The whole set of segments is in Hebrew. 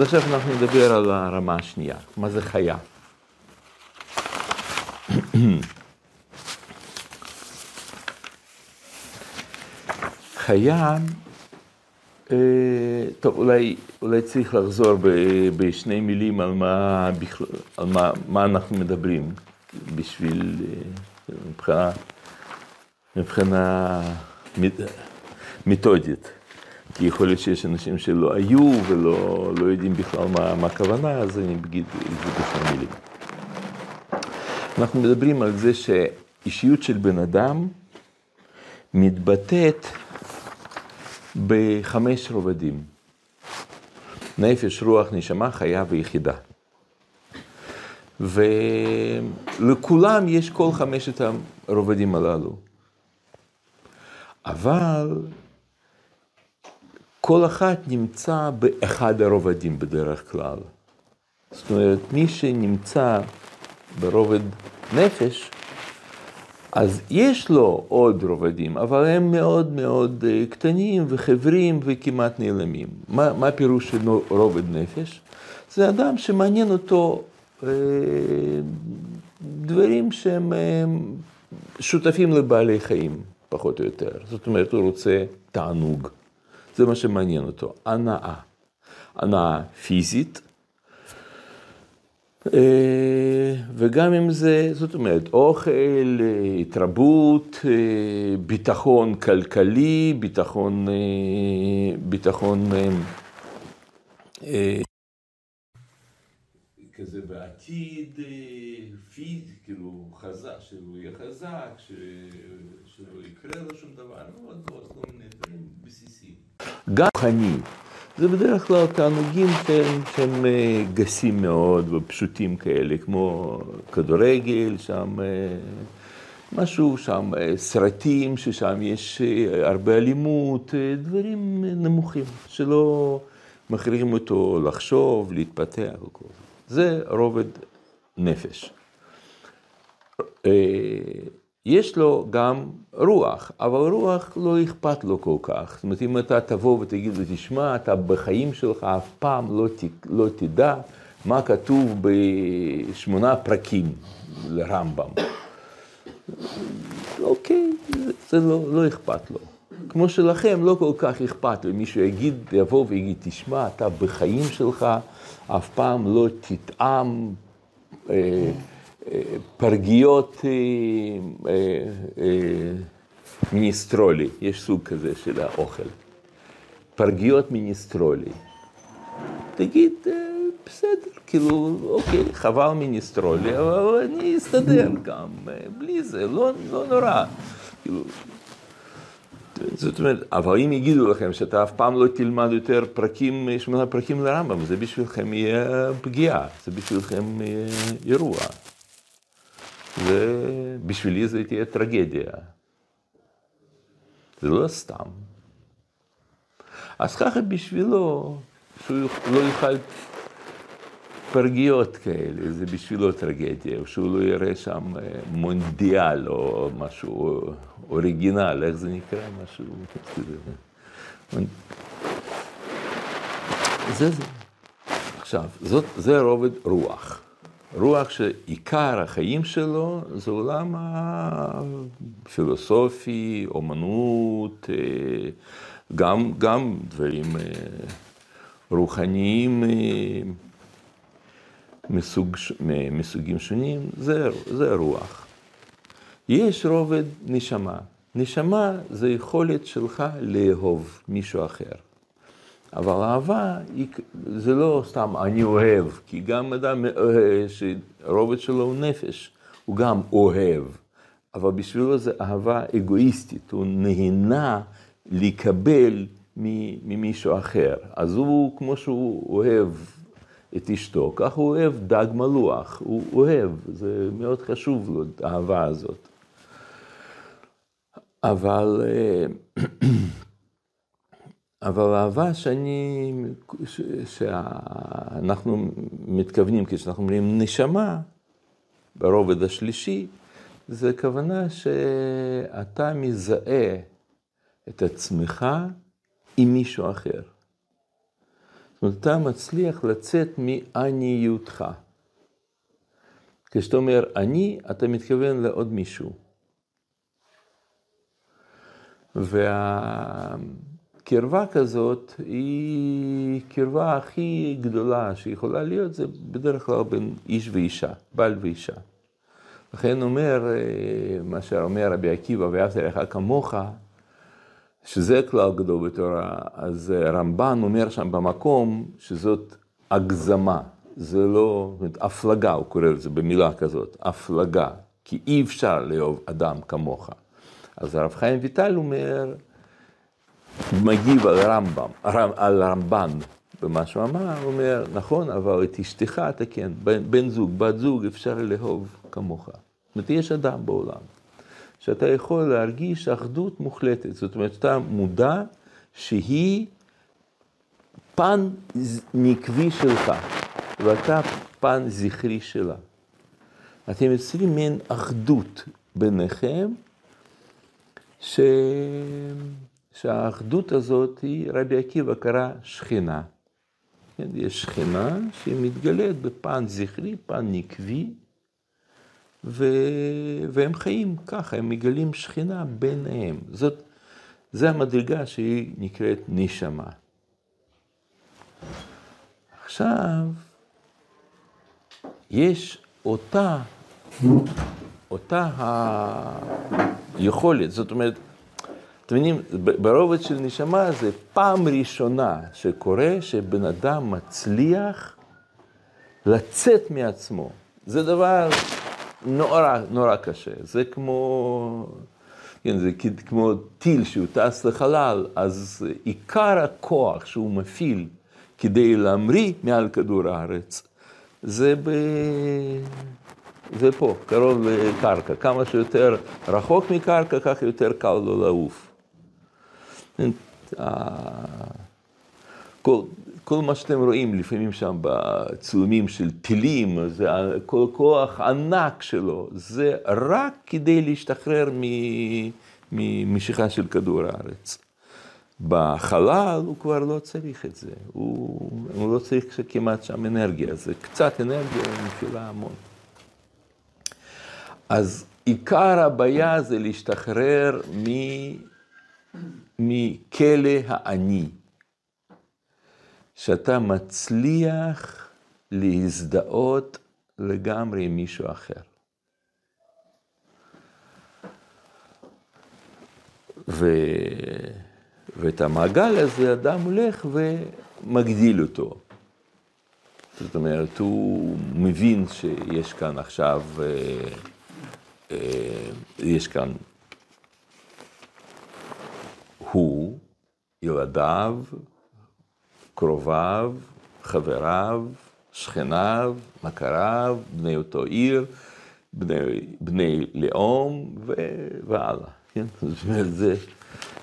עכשיו אנחנו נדבר על הרמה השנייה, מה זה חיה. חיה, אה, טוב, אולי, אולי צריך לחזור בשני מילים על, מה, על מה, מה אנחנו מדברים, בשביל, אה, מבחינה, מבחינה מתודית. כי יכול להיות שיש אנשים שלא היו ולא לא יודעים בכלל מה, מה הכוונה, אז אני אגיד את זה בשני מילים. אנחנו מדברים על זה שאישיות של בן אדם מתבטאת בחמש רובדים. נפש, רוח, נשמה, חיה ויחידה. ולכולם יש כל חמשת הרובדים הללו. אבל כל אחת נמצא באחד הרובדים בדרך כלל. זאת אומרת, מי שנמצא ברובד נפש, אז יש לו עוד רובדים, אבל הם מאוד מאוד אה, קטנים וחברים וכמעט נעלמים. מה, מה הפירוש של רובד נפש? זה אדם שמעניין אותו אה, דברים שהם אה, שותפים לבעלי חיים, פחות או יותר. זאת אומרת, הוא רוצה תענוג. זה מה שמעניין אותו, הנאה. הנאה פיזית, אה, וגם אם זה, זאת אומרת, אוכל, התרבות, אה, ביטחון כלכלי, ביטחון, אה, ביטחון כזה בעתיד, פיזי, כאילו חזק, שהוא יהיה חזק, שלא יקרה לו שום דבר, ועוד ועוד כל מיני דברים בסיסיים. גם חני. זה בדרך כלל תענוגים שהם, שהם אה, גסים מאוד ופשוטים כאלה, כמו כדורגל, שם אה, משהו שם, אה, סרטים ששם יש הרבה אלימות, דברים נמוכים, שלא מכריחים אותו לחשוב, להתפתח וכל זה. זה רובד נפש. יש לו גם רוח, אבל רוח לא אכפת לו כל כך. זאת אומרת, אם אתה תבוא ותגיד לו, תשמע, אתה בחיים שלך אף פעם לא, ת, לא תדע מה כתוב בשמונה פרקים לרמב"ם. אוקיי, זה, לא, לא אכפת לו. כמו שלכם לא כל כך אכפת לו, מישהו יגיד, יבוא ויגיד, תשמע, אתה בחיים שלך אף פעם לא תטעם. אה, פרגיות אה, אה, אה, מיניסטרולי, יש סוג כזה של האוכל. פרגיות מיניסטרולי. תגיד, בסדר, כאילו, אוקיי, חבל מיניסטרולי, אבל אני אסתדר גם בלי זה, לא, לא נורא. כאילו, זאת אומרת, אבל אם יגידו לכם שאתה אף פעם לא תלמד יותר פרקים, שמונה פרקים לרמב"ם, זה בשבילכם יהיה פגיעה, זה בשבילכם יהיה אירוע. ובשבילי זה תהיה טרגדיה. זה לא סתם. אז ככה בשבילו, שהוא לא יאכל פרגיות כאלה, זה בשבילו טרגדיה, שהוא לא יראה שם אה, מונדיאל או משהו אוריגינל, איך זה נקרא? משהו כזה. זה זה. עכשיו, זאת, זה רובד רוח. רוח שעיקר החיים שלו זה עולם הפילוסופי, אומנות, אה, גם, גם דברים אה, רוחניים אה, מסוג, מסוגים שונים, זה, זה רוח. יש רובד נשמה. נשמה זה יכולת שלך לאהוב מישהו אחר. אבל אהבה זה לא סתם אני אוהב, כי גם אדם שרובד שלו הוא נפש, הוא גם אוהב, אבל בשבילו זה אהבה אגואיסטית, הוא נהנה לקבל ממישהו אחר. אז הוא, כמו שהוא אוהב את אשתו, כך הוא אוהב דג מלוח, הוא אוהב, זה מאוד חשוב לו, האהבה הזאת. אבל אה, אבל אהבה שאני, שאנחנו מתכוונים, כשאנחנו אומרים נשמה, ברובד השלישי, זה כוונה שאתה מזהה את עצמך עם מישהו אחר. זאת אומרת, אתה מצליח לצאת מעניותך. כשאתה אומר אני, אתה מתכוון לעוד מישהו. והקרבה כזאת היא קרבה הכי גדולה שיכולה להיות, זה בדרך כלל בין איש ואישה, בעל ואישה. לכן אומר, אה, מה שאומר רבי עקיבא, ואהבת לך כמוך, שזה כלל גדול בתורה, אז רמב"ן אומר שם במקום שזאת הגזמה, זה לא, זאת אומרת, הפלגה, הוא קורא לזה במילה כזאת, הפלגה, כי אי אפשר לאהוב אדם כמוך. אז הרב חיים ויטל אומר, מגיב על רמב"ם, על רמב"ן, במה שהוא אמר, הוא אומר, נכון, אבל את אשתך אתה כן, בן, בן זוג, בת זוג, אפשר לאהוב כמוך. זאת אומרת, יש אדם בעולם, שאתה יכול להרגיש אחדות מוחלטת, זאת אומרת, אתה מודע שהיא פן נקבי שלך, ואתה פן זכרי שלה. אתם יוצרים מין אחדות ביניכם, ש... שהאחדות הזאת היא, רבי עקיבא קרא שכינה. כן, יש שכינה שהיא מתגלית בפן זכרי, פן נקבי, ו... והם חיים ככה, הם מגלים שכינה ביניהם. זאת, זה המדרגה שהיא נקראת נשמה. עכשיו, יש אותה, אותה היכולת, זאת אומרת, אתם מבינים, ברובד של נשמה זה פעם ראשונה שקורה שבן אדם מצליח לצאת מעצמו. זה דבר נורא, נורא קשה. זה כמו, כן, זה כמו טיל שהוא טס לחלל, אז עיקר הכוח שהוא מפעיל כדי להמריא מעל כדור הארץ, זה, ב... זה פה, קרוב לקרקע. כמה שיותר רחוק מקרקע, ככה יותר קל לו לעוף. כל, כל מה שאתם רואים לפעמים שם בצילומים של טילים, זה כל כוח ענק שלו, זה רק כדי להשתחרר ממשיכה של כדור הארץ. בחלל הוא כבר לא צריך את זה, הוא, הוא לא צריך כמעט שם אנרגיה, זה קצת אנרגיה, מפעילה המון. אז עיקר הבעיה זה להשתחרר מכלא האני. שאתה מצליח להזדהות לגמרי עם מישהו אחר. ו... ואת המעגל הזה אדם הולך ומגדיל אותו. זאת אומרת, הוא מבין שיש כאן עכשיו, אה, אה, יש כאן הוא, ילדיו, קרוביו, חבריו, שכניו, מכריו, בני אותו עיר, בני, בני לאום ו... והלאה. כן? זה,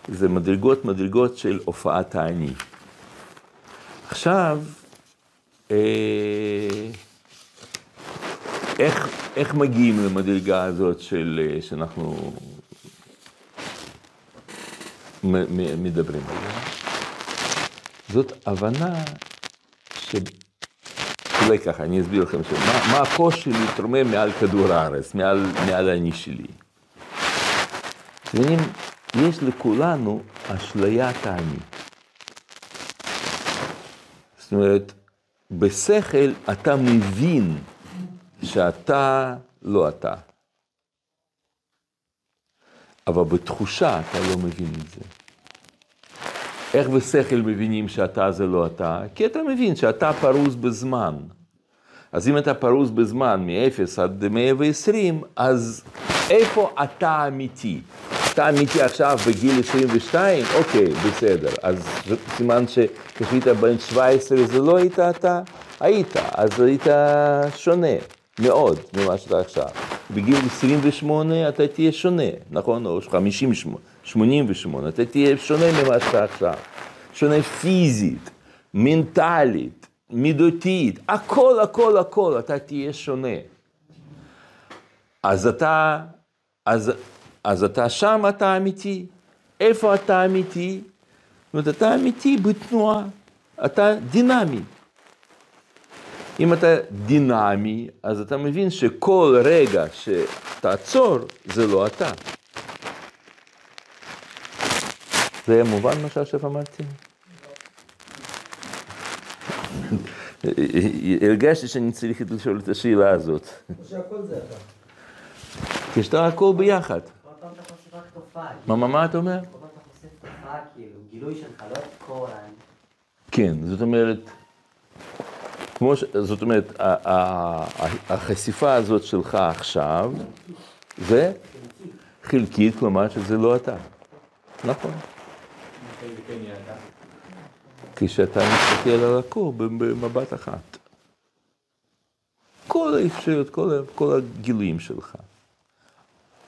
זה מדרגות מדרגות של הופעת האני. עכשיו, אה, איך, איך מגיעים למדרגה הזאת של, אה, שאנחנו מדברים עליה? זאת הבנה ש... אולי ככה, אני אסביר לכם שמה, מה הקושי להתרומם מעל כדור הארץ, מעל, מעל האני שלי. אתם יש לכולנו אשליית האני. זאת אומרת, בשכל אתה מבין שאתה לא אתה. אבל בתחושה אתה לא מבין את זה. איך בשכל מבינים שאתה זה לא אתה? כי אתה מבין שאתה פרוס בזמן. אז אם אתה פרוס בזמן מ-0 עד 120, אז איפה אתה אמיתי? אתה אמיתי עכשיו בגיל 22? אוקיי, בסדר. אז סימן שכשהיית בן 17 זה לא היית אתה? היית, אז היית שונה מאוד ממה שאתה עכשיו. בגיל 28 אתה תהיה שונה, נכון? או 58. 88, אתה תהיה שונה ממה שאתה עכשיו. שונה פיזית, מנטלית, מידותית, הכל, הכל, הכל, אתה תהיה שונה. אז אתה, אז, אז אתה שם אתה אמיתי. איפה אתה אמיתי? זאת אומרת, אתה אמיתי בתנועה. אתה דינמי. אם אתה דינמי, אז אתה מבין שכל רגע שתעצור, זה לא אתה. זה היה מובן מה שעכשיו אמרתי? הרגשתי שאני צריך לשאול את השאלה הזאת. שהכל זה אתה. כשאתה הכל ביחד. מה, מה, מה אתה אומר? כאילו. כן, זאת אומרת, כמו ש... זאת אומרת, החשיפה הזאת שלך עכשיו, זה חלקית, כלומר שזה לא אתה. נכון. כשאתה מסתכל על הכל במבט אחת. כל האפשרויות, כל, ה- כל הגילויים שלך.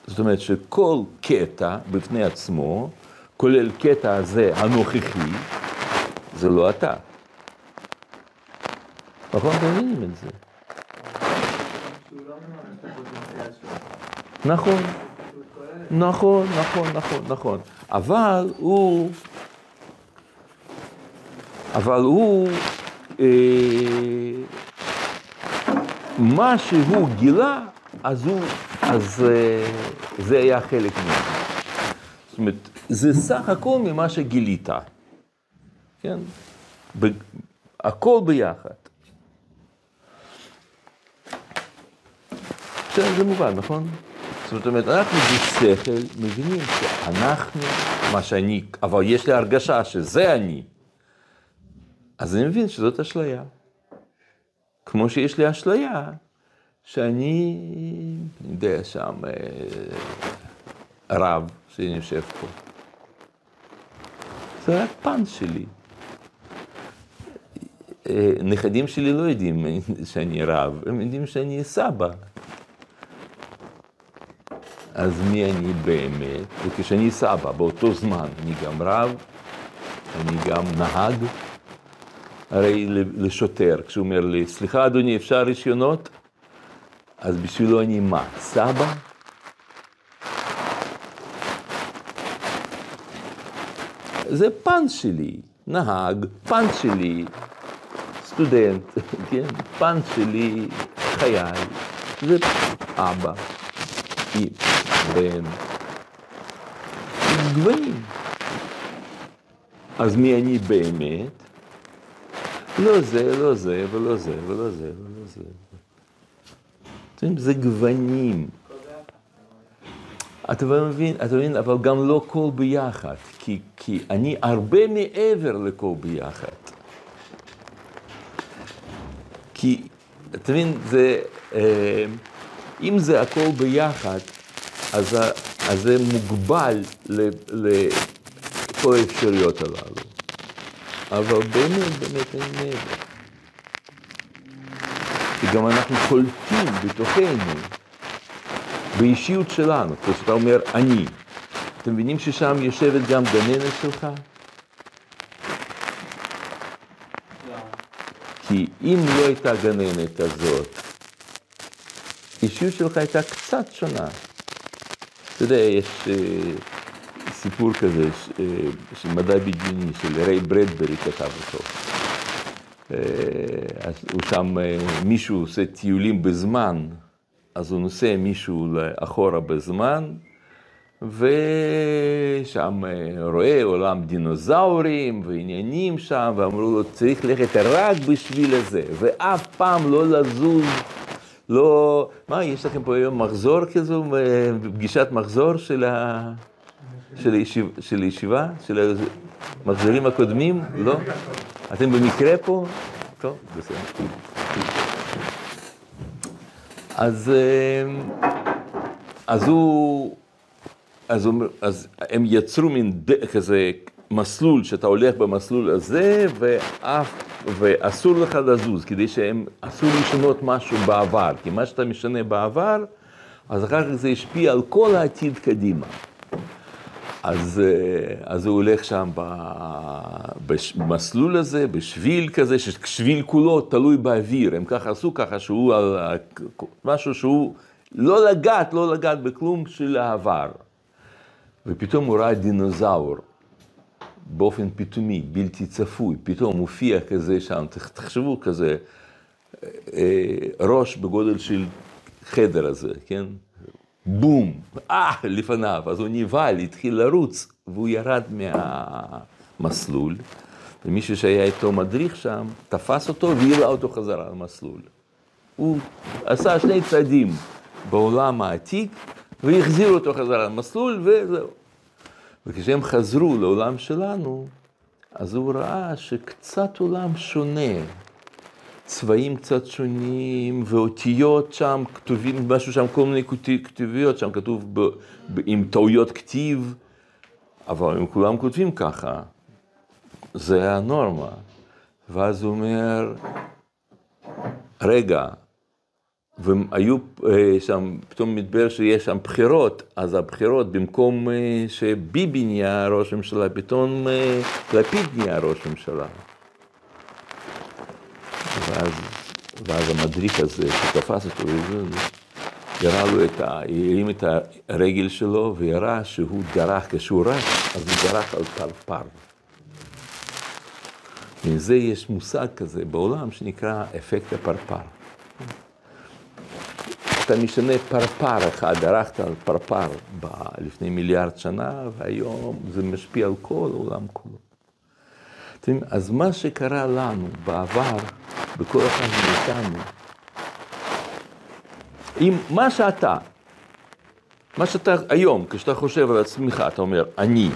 זאת אומרת שכל קטע בפני עצמו, כולל קטע הזה הנוכחי, זה לא אתה. נכון? אתם מבינים את זה. נכון, נכון, נכון, נכון, נכון. אבל הוא, אבל הוא, אה, מה שהוא גילה, אז הוא, אז אה, זה היה חלק ממנו. זאת אומרת, זה סך הכל ממה שגילית, כן? ב, הכל ביחד. זה מובן, נכון? זאת אומרת, אנחנו בשכל מבינים שאנחנו, מה שאני, אבל יש לי הרגשה שזה אני. אז אני מבין שזאת אשליה. כמו שיש לי אשליה, שאני, אני יודע, שם אה, רב שיושב פה. זה רק פן שלי. אה, נכדים שלי לא יודעים שאני רב, הם יודעים שאני סבא. אז מי אני באמת? וכשאני סבא, באותו זמן אני גם רב, אני גם נהג. הרי לשוטר, כשהוא אומר לי, סליחה אדוני, אפשר רישיונות? אז בשבילו אני מה? סבא? זה פן שלי, נהג, פן שלי, סטודנט, כן? פן שלי, חייל, זה אבא, אמא, בן, גוונים. אז מי אני באמת? לא זה, לא זה, ולא זה, ולא זה, ולא זה. זה גוונים. אתה מבין, אתה מבין, אבל גם לא כל ביחד, כי, כי אני הרבה מעבר לכל ביחד. כי, אתה מבין, זה, אה, אם זה הכל ביחד, אז, ה- אז זה מוגבל לכל האפשרויות הללו. אבל באמת, באמת אין מעבר. כי גם אנחנו קולטים בתוכנו, באישיות שלנו, כשאתה אומר אני, אתם מבינים ששם יושבת גם גננת שלך? כי אם לא הייתה גננת הזאת, האישיות שלך הייתה קצת שונה. אתה יודע, יש אה, סיפור כזה ש- אה, של מדע בדיוני, של ריי ברדברי כתב אותו. אה, אז הוא שם, אה, מישהו עושה טיולים בזמן, אז הוא נוסע מישהו לאחורה בזמן, ושם אה, רואה עולם דינוזאורים ועניינים שם, ואמרו לו, צריך ללכת רק בשביל הזה, ואף פעם לא לזוז, לא... מה, יש לכם פה היום מחזור כזו, פגישת מחזור של, ה... של, הישיב... של הישיבה? של המחזורים הקודמים? לא? אתם במקרה פה? טוב, בסדר. אז, אה, אז הוא... אז, הוא, אז הם יצרו מין כזה מסלול, שאתה הולך במסלול הזה, ואף, ואסור לך לזוז, כדי שהם, אסור לשנות משהו בעבר, כי מה שאתה משנה בעבר, אז אחר כך זה השפיע על כל העתיד קדימה. אז, אה, אז הוא הולך שם במסלול הזה, בשביל כזה, ששביל כולו תלוי באוויר, הם ככה עשו ככה שהוא על ה- משהו שהוא לא לגעת, לא לגעת בכלום של העבר. ופתאום הוא ראה דינוזאור באופן פתאומי, בלתי צפוי, פתאום מופיע כזה שם, תח- תחשבו כזה, אה, ראש בגודל של חדר הזה, כן? בום, אה, לפניו, אז הוא נבהל, התחיל לרוץ, והוא ירד מהמסלול, ומישהו שהיה איתו מדריך שם, תפס אותו והעלה אותו חזרה למסלול. הוא עשה שני צעדים בעולם העתיק, והחזיר אותו חזרה למסלול, וזהו. וכשהם חזרו לעולם שלנו, אז הוא ראה שקצת עולם שונה. צבעים קצת שונים, ואותיות שם, כתובים, משהו שם, כל מיני כתוביות, שם כתוב ב, ב, עם טעויות כתיב, אבל הם כולם כותבים ככה, זה הנורמה. ואז הוא אומר, רגע, והיו אה, שם, פתאום מתברר שיש שם בחירות, אז הבחירות, במקום אה, שביבי נהיה ראש ממשלה, פתאום אה, לפיד נהיה ראש ממשלה. ואז, ואז המדריך הזה שתפס אותו, ירה לו את ה... הרים את הרגל שלו וירה שהוא דרך, כשהוא רץ, אז הוא דרך על פרפר. מזה יש מושג כזה בעולם שנקרא אפקט הפרפר. אתה משנה פרפר אחד, דרכת על פרפר ב- לפני מיליארד שנה, והיום זה משפיע על כל העולם כולו. אתם אז מה שקרה לנו בעבר, בכל אחד מאיתנו, אם מה שאתה, מה שאתה היום, כשאתה חושב על עצמך, אתה אומר, אני,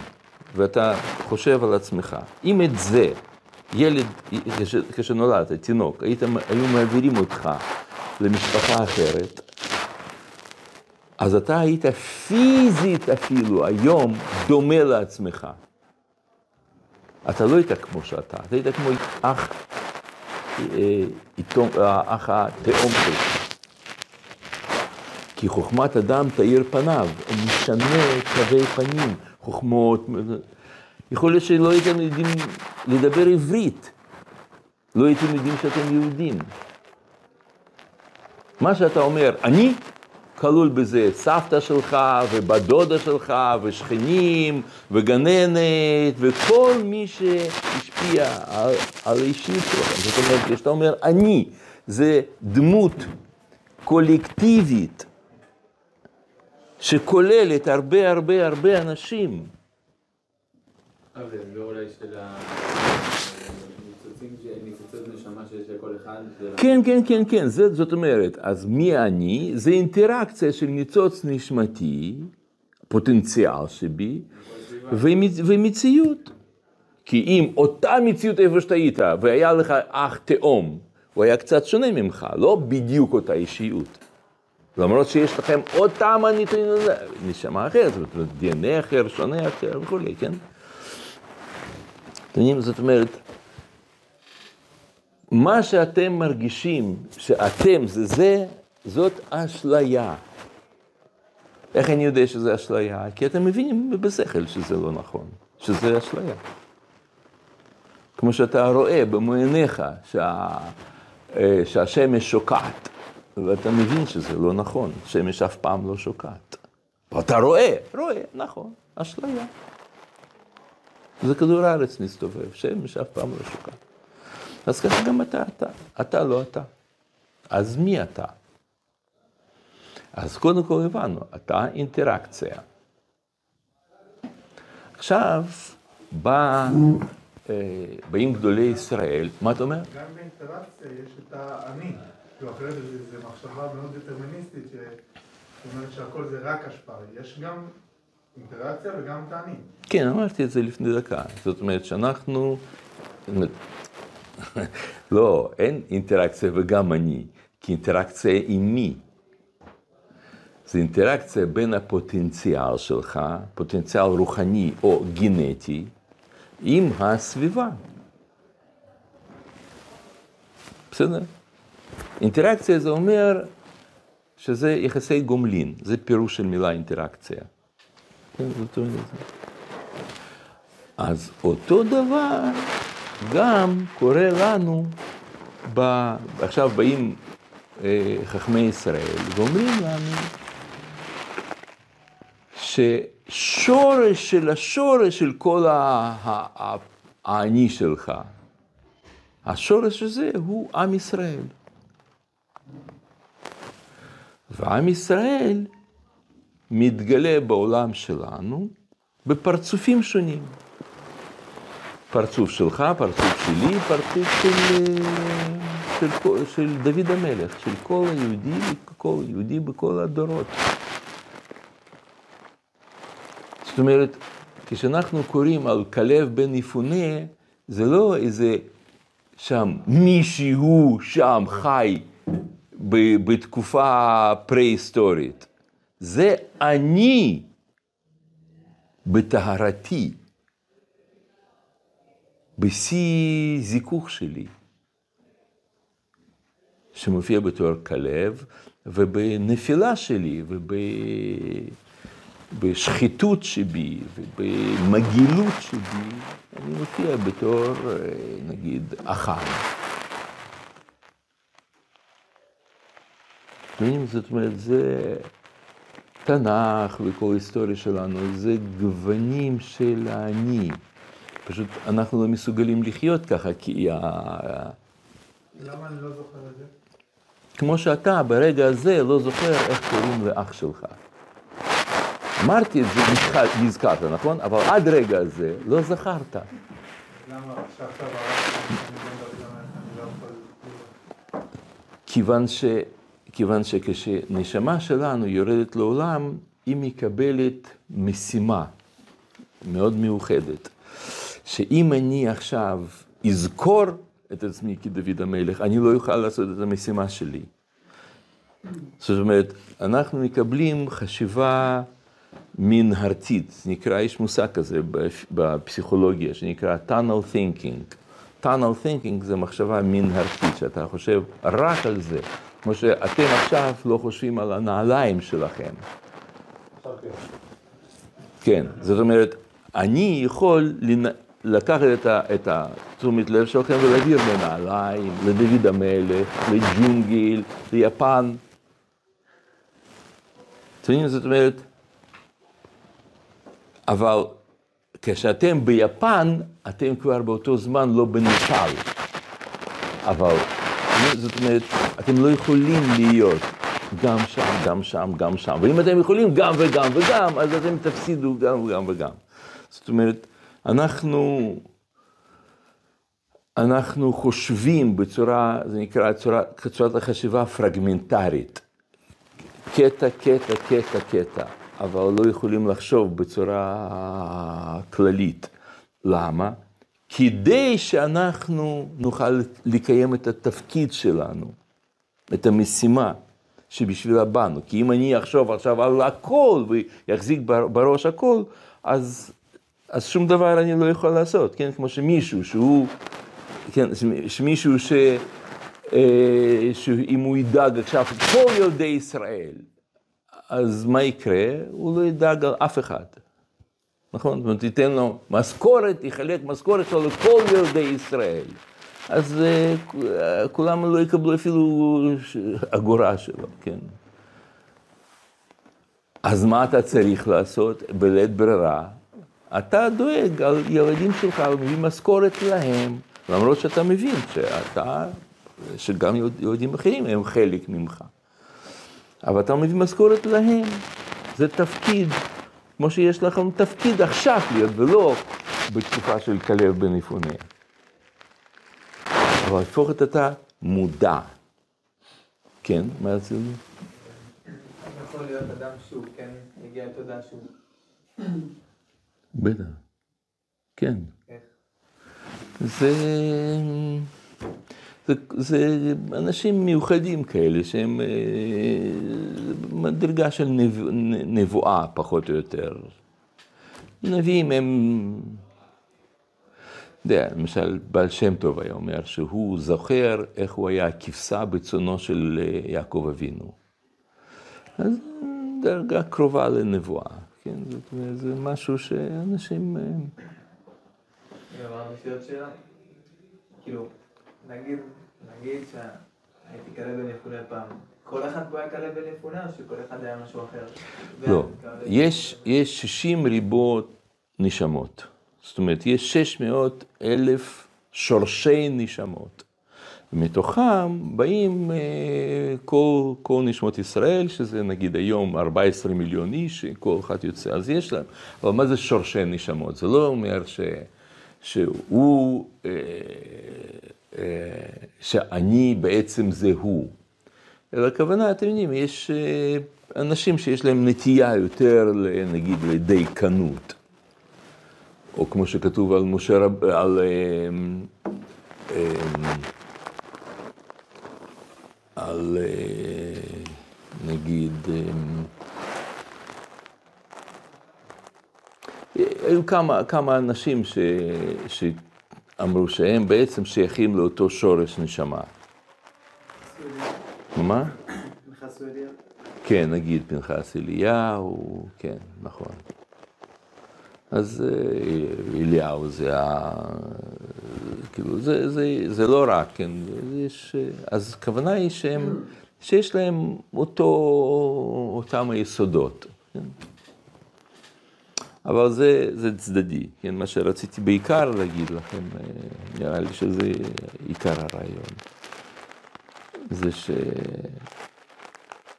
ואתה חושב על עצמך, אם את זה, ילד, כש- כשנולדת, תינוק, היית, היו מעבירים אותך למשפחה אחרת, אז אתה היית פיזית אפילו היום דומה לעצמך. אתה לא היית כמו שאתה, אתה היית כמו אח, אה, איתו- האח התאום שלך. כי חוכמת אדם תאיר פניו, הוא משנה קווי פנים, חוכמות. יכול להיות שלא הייתם יודעים לדבר עברית, לא הייתם יודעים שאתם יהודים. מה שאתה אומר, אני, כלול בזה סבתא שלך, ובת דודה שלך, ושכנים, וגננת, וכל מי שהשפיע על, על האישיות שלך. זאת אומרת, כשאתה אומר אני, זה דמות קולקטיבית, שכוללת הרבה הרבה הרבה אנשים. אבל לא אולי של הניצוצים, ש- ניצוצות נשמה שיש לכל כן, כן, כן, כן, זה, זאת אומרת, אז מי אני? זה אינטראקציה של ניצוץ נשמתי, פוטנציאל שבי, ומצ, ומציאות. כי אם אותה מציאות איפה שאתה היית, והיה לך אח תאום, הוא היה קצת שונה ממך, לא בדיוק אותה אישיות. למרות שיש לכם אותם נשמה אחרת, זאת אומרת, דנ"א אחר, שונה אחר וכולי, כן? זאת אומרת, מה שאתם מרגישים שאתם זה זה, זאת אשליה. איך אני יודע שזה אשליה? כי אתם מבינים בשכל שזה לא נכון, שזה אשליה. כמו שאתה רואה במו עיניך שה, אה, שהשמש שוקעת, ואתה מבין שזה לא נכון, שמש אף פעם לא שוקעת. ואתה רואה, רואה, נכון, אשליה. זה כדור הארץ מסתובב, שמש אף פעם לא שוקעת. אז ככה גם אתה, אתה, אתה לא אתה. אז מי אתה? אז קודם כל הבנו, אתה אינטראקציה. עכשיו בא, אה, באים גדולי ישראל, מה אתה אומר? גם באינטראקציה יש את האני. כאילו אחרת זה מחשבה מאוד דטרמיניסטית שאומרת שהכל זה רק השפעה. יש גם אינטראקציה וגם את האני. כן, אמרתי את זה לפני דקה. זאת אומרת שאנחנו... לא, אין אינטראקציה וגם אני, כי אינטראקציה עם מי? זה אינטראקציה בין הפוטנציאל שלך, פוטנציאל רוחני או גנטי, עם הסביבה. בסדר? אינטראקציה זה אומר שזה יחסי גומלין, זה פירוש של מילה אינטראקציה. כן, זאת אומרת. אז אותו דבר גם קורה לנו, ב... עכשיו באים אה, חכמי ישראל ואומרים לנו ש... שורש של השורש של כל האני שלך. השורש הזה הוא עם ישראל. ועם ישראל מתגלה בעולם שלנו בפרצופים שונים. פרצוף שלך, פרצוף שלי, פרצוף של, אה, של, כל- של דוד המלך, של כל היהודי, כל יהודי בכל הדורות. זאת אומרת, כשאנחנו קוראים על כלב בן יפונה, זה לא איזה שם מישהו שם חי ב- בתקופה פרה-היסטורית. זה אני בטהרתי, בשיא זיכוך שלי, שמופיע בתור כלב, ובנפילה שלי, ובשחיתות שבי, ובמגילות שבי, אני מופיע בתור, אה, נגיד, מבינים? זאת אומרת, זה תנ"ך וכל ההיסטוריה שלנו, זה גוונים של האני. פשוט אנחנו לא מסוגלים לחיות ככה, כי ה... למה אני לא זוכר את זה? כמו שאתה ברגע הזה לא זוכר איך קוראים לאח שלך. אמרתי את זה, נזכר- נזכרת, נכון? אבל עד רגע זה לא זכרת. למה שעכשיו אני לא לא. כיוון, ש, כיוון שכשנשמה שלנו יורדת לעולם, היא מקבלת משימה מאוד מיוחדת. שאם אני עכשיו אזכור את עצמי כדוד המלך, אני לא אוכל לעשות את המשימה שלי. זאת אומרת, אנחנו מקבלים חשיבה מנהרתית, נקרא, יש מושג כזה בפ- בפסיכולוגיה שנקרא tunnel thinking. tunnel thinking זה מחשבה מנהרתית, שאתה חושב רק על זה, כמו שאתם עכשיו לא חושבים על הנעליים שלכם. כן, זאת אומרת, אני יכול. לקחת את, התשומת לב שלכם ולהעביר לנעליים, לדוד המלך, לג'ונגל, ליפן. אתם מבינים? זאת אומרת, אבל כשאתם ביפן, אתם כבר באותו זמן לא בנפאל. אבל, זאת אומרת, אתם לא יכולים להיות גם שם, גם שם, גם שם. ואם אתם יכולים גם וגם וגם, אז אתם תפסידו גם וגם וגם. זאת אומרת, אנחנו, אנחנו חושבים בצורה, זה נקרא צורה, צורת החשיבה פרגמנטרית. קטע, קטע, קטע, קטע, אבל לא יכולים לחשוב בצורה כללית. למה? כדי שאנחנו נוכל לקיים את התפקיד שלנו, את המשימה שבשבילה באנו. כי אם אני אחשוב עכשיו על הכל ויחזיק בר- בראש הכל, אז, אז שום דבר אני לא יכול לעשות, כן? כמו שמישהו שהוא, כן, שמישהו ש... אה, שאם הוא ידאג עכשיו כל ילדי ישראל, אז מה יקרה? הוא לא ידאג על אף אחד. נכון? זאת אומרת, ייתן לו משכורת, יחלק משכורת שלו לכל ילדי ישראל. אז אה, כ- כולם לא יקבלו אפילו אגורה שלו, כן. אז מה אתה צריך לעשות בלית ברירה? אתה דואג על ילדים שלך ומביא משכורת להם, למרות שאתה מבין שאתה, שגם ילדים אחרים הם חלק ממך. אבל אתה מביא משכורת להם, זה תפקיד, כמו שיש לכם תפקיד עכשיו להיות, ולא בתקופה של כלב בן יפונה. אבל להפוך את אתה מודע. כן, מה רציתי? יכול להיות אדם שהוא כן הגיע לתודעה שהוא... בטח. כן. זה, זה, זה אנשים מיוחדים כאלה שהם אה, מדרגה של נב, נבואה פחות או יותר. נביאים הם, יודע, למשל בעל שם טוב היה אומר שהוא זוכר איך הוא היה הכבשה בצונו של אה, יעקב אבינו. אז דרגה קרובה לנבואה, כן? זאת אומרת, זה משהו שאנשים... אה, אמרנו שיש שאלה, כאילו, נגיד, נגיד שהייתי כלב בן יפונה פעם, כל אחד פה היה כלה בן יפונה, או שכל אחד היה משהו אחר? לא, יש, יש 60 ריבו נשמות. זאת אומרת, יש 600 אלף שורשי נשמות. ומתוכם באים אה, כל, כל נשמות ישראל, שזה נגיד היום 14 מיליון איש, כל אחד יוצא, אז יש להם. אבל מה זה שורשי נשמות? זה לא אומר ש, שהוא, אה, אה, שאני בעצם זה הוא. אלא הכוונה, אתם יודעים, יש אנשים שיש להם נטייה יותר, נגיד, לדייקנות. או כמו שכתוב על משה רב... על... על אה, נגיד, אה, היו כמה, כמה אנשים ש, שאמרו שהם בעצם שייכים לאותו שורש נשמה. מה? כן, נגיד פנחס אליהו, כן, נכון. אז אה, אליהו זה ה... כאילו, זה, זה, זה לא רק, כן, יש... אז הכוונה היא שהם, שיש להם אותו, אותם היסודות, כן? אבל זה, זה צדדי, כן, מה שרציתי בעיקר להגיד לכם, אה, נראה לי שזה עיקר הרעיון. זה ש...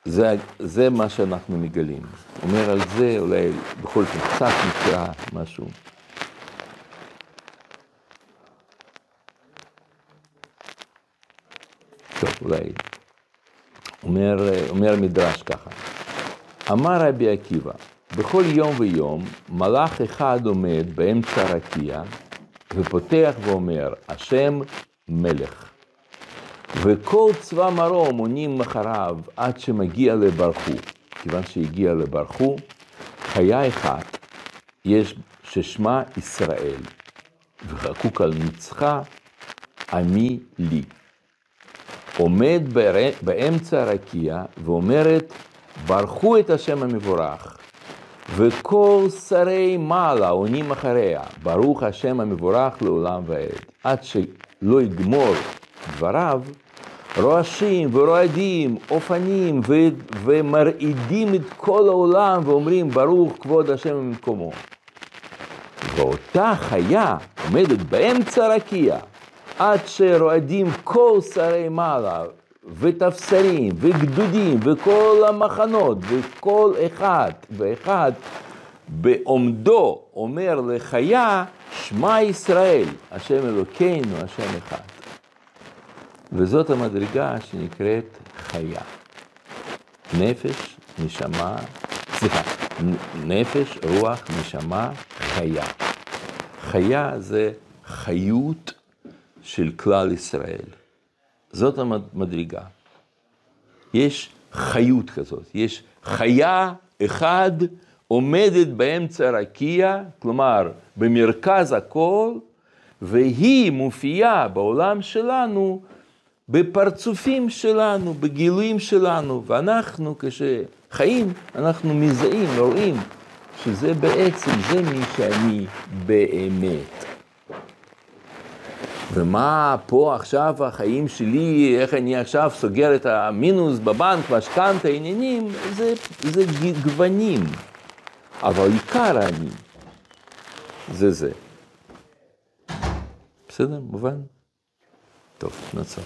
זה, זה מה שאנחנו מגלים. אומר על זה, אולי בכל זאת קצת נקרא משהו. טוב, אולי. אומר, אומר מדרש ככה. אמר רבי עקיבא, בכל יום ויום מלאך אחד עומד באמצע הרקיע ופותח ואומר, השם מלך. וכל צבא מרום עונים אחריו עד שמגיע לברכו. כיוון שהגיע לברכו, חיה אחת יש ששמה ישראל, וחקוק על מצחה עמי לי. עומד באמצע הרקיע ואומרת, ברכו את השם המבורך. וכל שרי מעלה עונים אחריה, ברוך השם המבורך לעולם ועד. עד שלא יגמור דבריו, רועשים ורועדים, אופנים, ו- ומרעידים את כל העולם ואומרים, ברוך כבוד השם ממקומו. ואותה חיה עומדת באמצע הרקיע, עד שרועדים כל שרי מעלה, ותפסרים, וגדודים, וכל המחנות, וכל אחד ואחד, בעומדו אומר לחיה, שמע ישראל, השם אלוקינו, השם אחד. וזאת המדרגה שנקראת חיה. נפש, נשמה, סליחה, נפש, רוח, נשמה, חיה. חיה זה חיות של כלל ישראל. זאת המדרגה. יש חיות כזאת, יש חיה אחד עומדת באמצע הרקיע, כלומר במרכז הכל, והיא מופיעה בעולם שלנו בפרצופים שלנו, בגילויים שלנו, ואנחנו כשחיים, אנחנו מזהים, רואים שזה בעצם, זה מי שאני באמת. ומה פה עכשיו החיים שלי, איך אני עכשיו סוגר את המינוס בבנק, משכנתה, עניינים, זה, זה גוונים. אבל עיקר אני, זה זה. בסדר? מובן? טוב, נעצור.